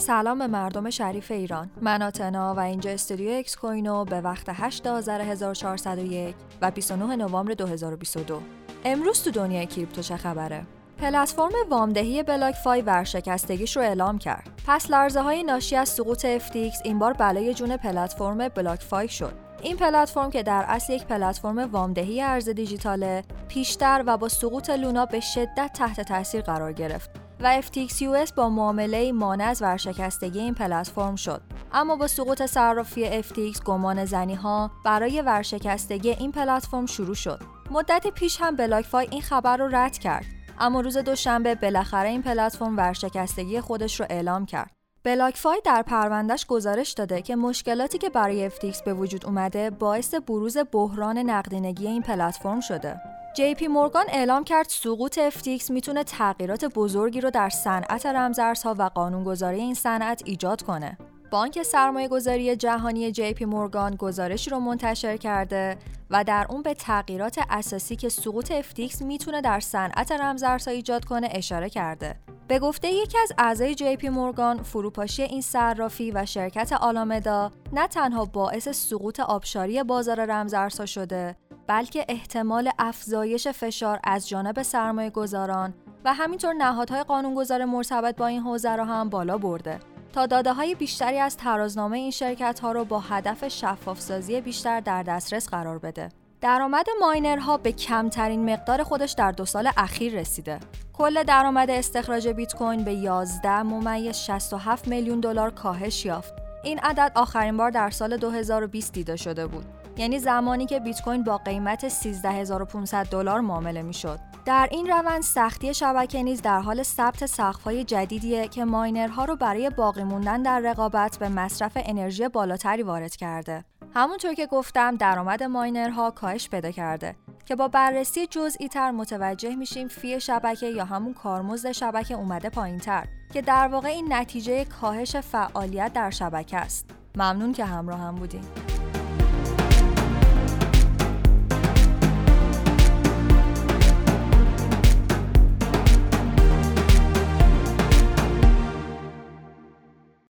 سلام به مردم شریف ایران. من آتنا و اینجا استودیو اکس کوینو به وقت 8 آذر 1401 و 29 نوامبر 2022 امروز تو دنیای کریپتو چه خبره؟ پلتفرم وامدهی BlockFi ورشکستگیش رو اعلام کرد. پس لرزه های ناشی از سقوط FTX این بار بلای جون پلتفرم BlockFi شد. این پلتفرم که در اصل یک پلتفرم وامدهی ارز دیجیتاله پیشتر و با سقوط لونا به شدت تحت تاثیر قرار گرفت. و FTX با معامله مانع از ورشکستگی این پلتفرم شد. اما با سقوط صرافی FTX گمان زنی ها برای ورشکستگی این پلتفرم شروع شد. مدت پیش هم بلاکفای این خبر رو رد کرد. اما روز دوشنبه بالاخره این پلتفرم ورشکستگی خودش رو اعلام کرد. بلاکفای در پروندهش گزارش داده که مشکلاتی که برای FTX به وجود اومده باعث بروز بحران نقدینگی این پلتفرم شده. جی پی مورگان اعلام کرد سقوط FTX می‌تونه تغییرات بزرگی رو در صنعت رمزارزها و قانونگذاری این صنعت ایجاد کنه. بانک سرمایه گذاری جهانی جی پی مورگان گزارشی رو منتشر کرده و در اون به تغییرات اساسی که سقوط FTX می‌تونه در صنعت رمزارزها ایجاد کنه اشاره کرده. به گفته یکی از اعضای جی پی مورگان فروپاشی این صرافی و شرکت آلامدا نه تنها باعث سقوط آبشاری بازار رمزارزها شده بلکه احتمال افزایش فشار از جانب سرمایه گذاران و همینطور نهادهای قانونگذار مرتبط با این حوزه را هم بالا برده تا داده های بیشتری از ترازنامه این شرکت ها رو با هدف شفافسازی بیشتر در دسترس قرار بده. درآمد ماینرها به کمترین مقدار خودش در دو سال اخیر رسیده. کل درآمد استخراج بیت کوین به 11 ممیز 67 میلیون دلار کاهش یافت. این عدد آخرین بار در سال 2020 دیده شده بود. یعنی زمانی که بیت کوین با قیمت 13500 دلار معامله می‌شد. در این روند سختی شبکه نیز در حال ثبت سقف‌های جدیدیه که ماینرها رو برای باقی موندن در رقابت به مصرف انرژی بالاتری وارد کرده. همونطور که گفتم درآمد ماینرها کاهش پیدا کرده که با بررسی جزئی تر متوجه میشیم فی شبکه یا همون کارمزد شبکه اومده پایین تر که در واقع این نتیجه کاهش فعالیت در شبکه است. ممنون که همراه هم بودین.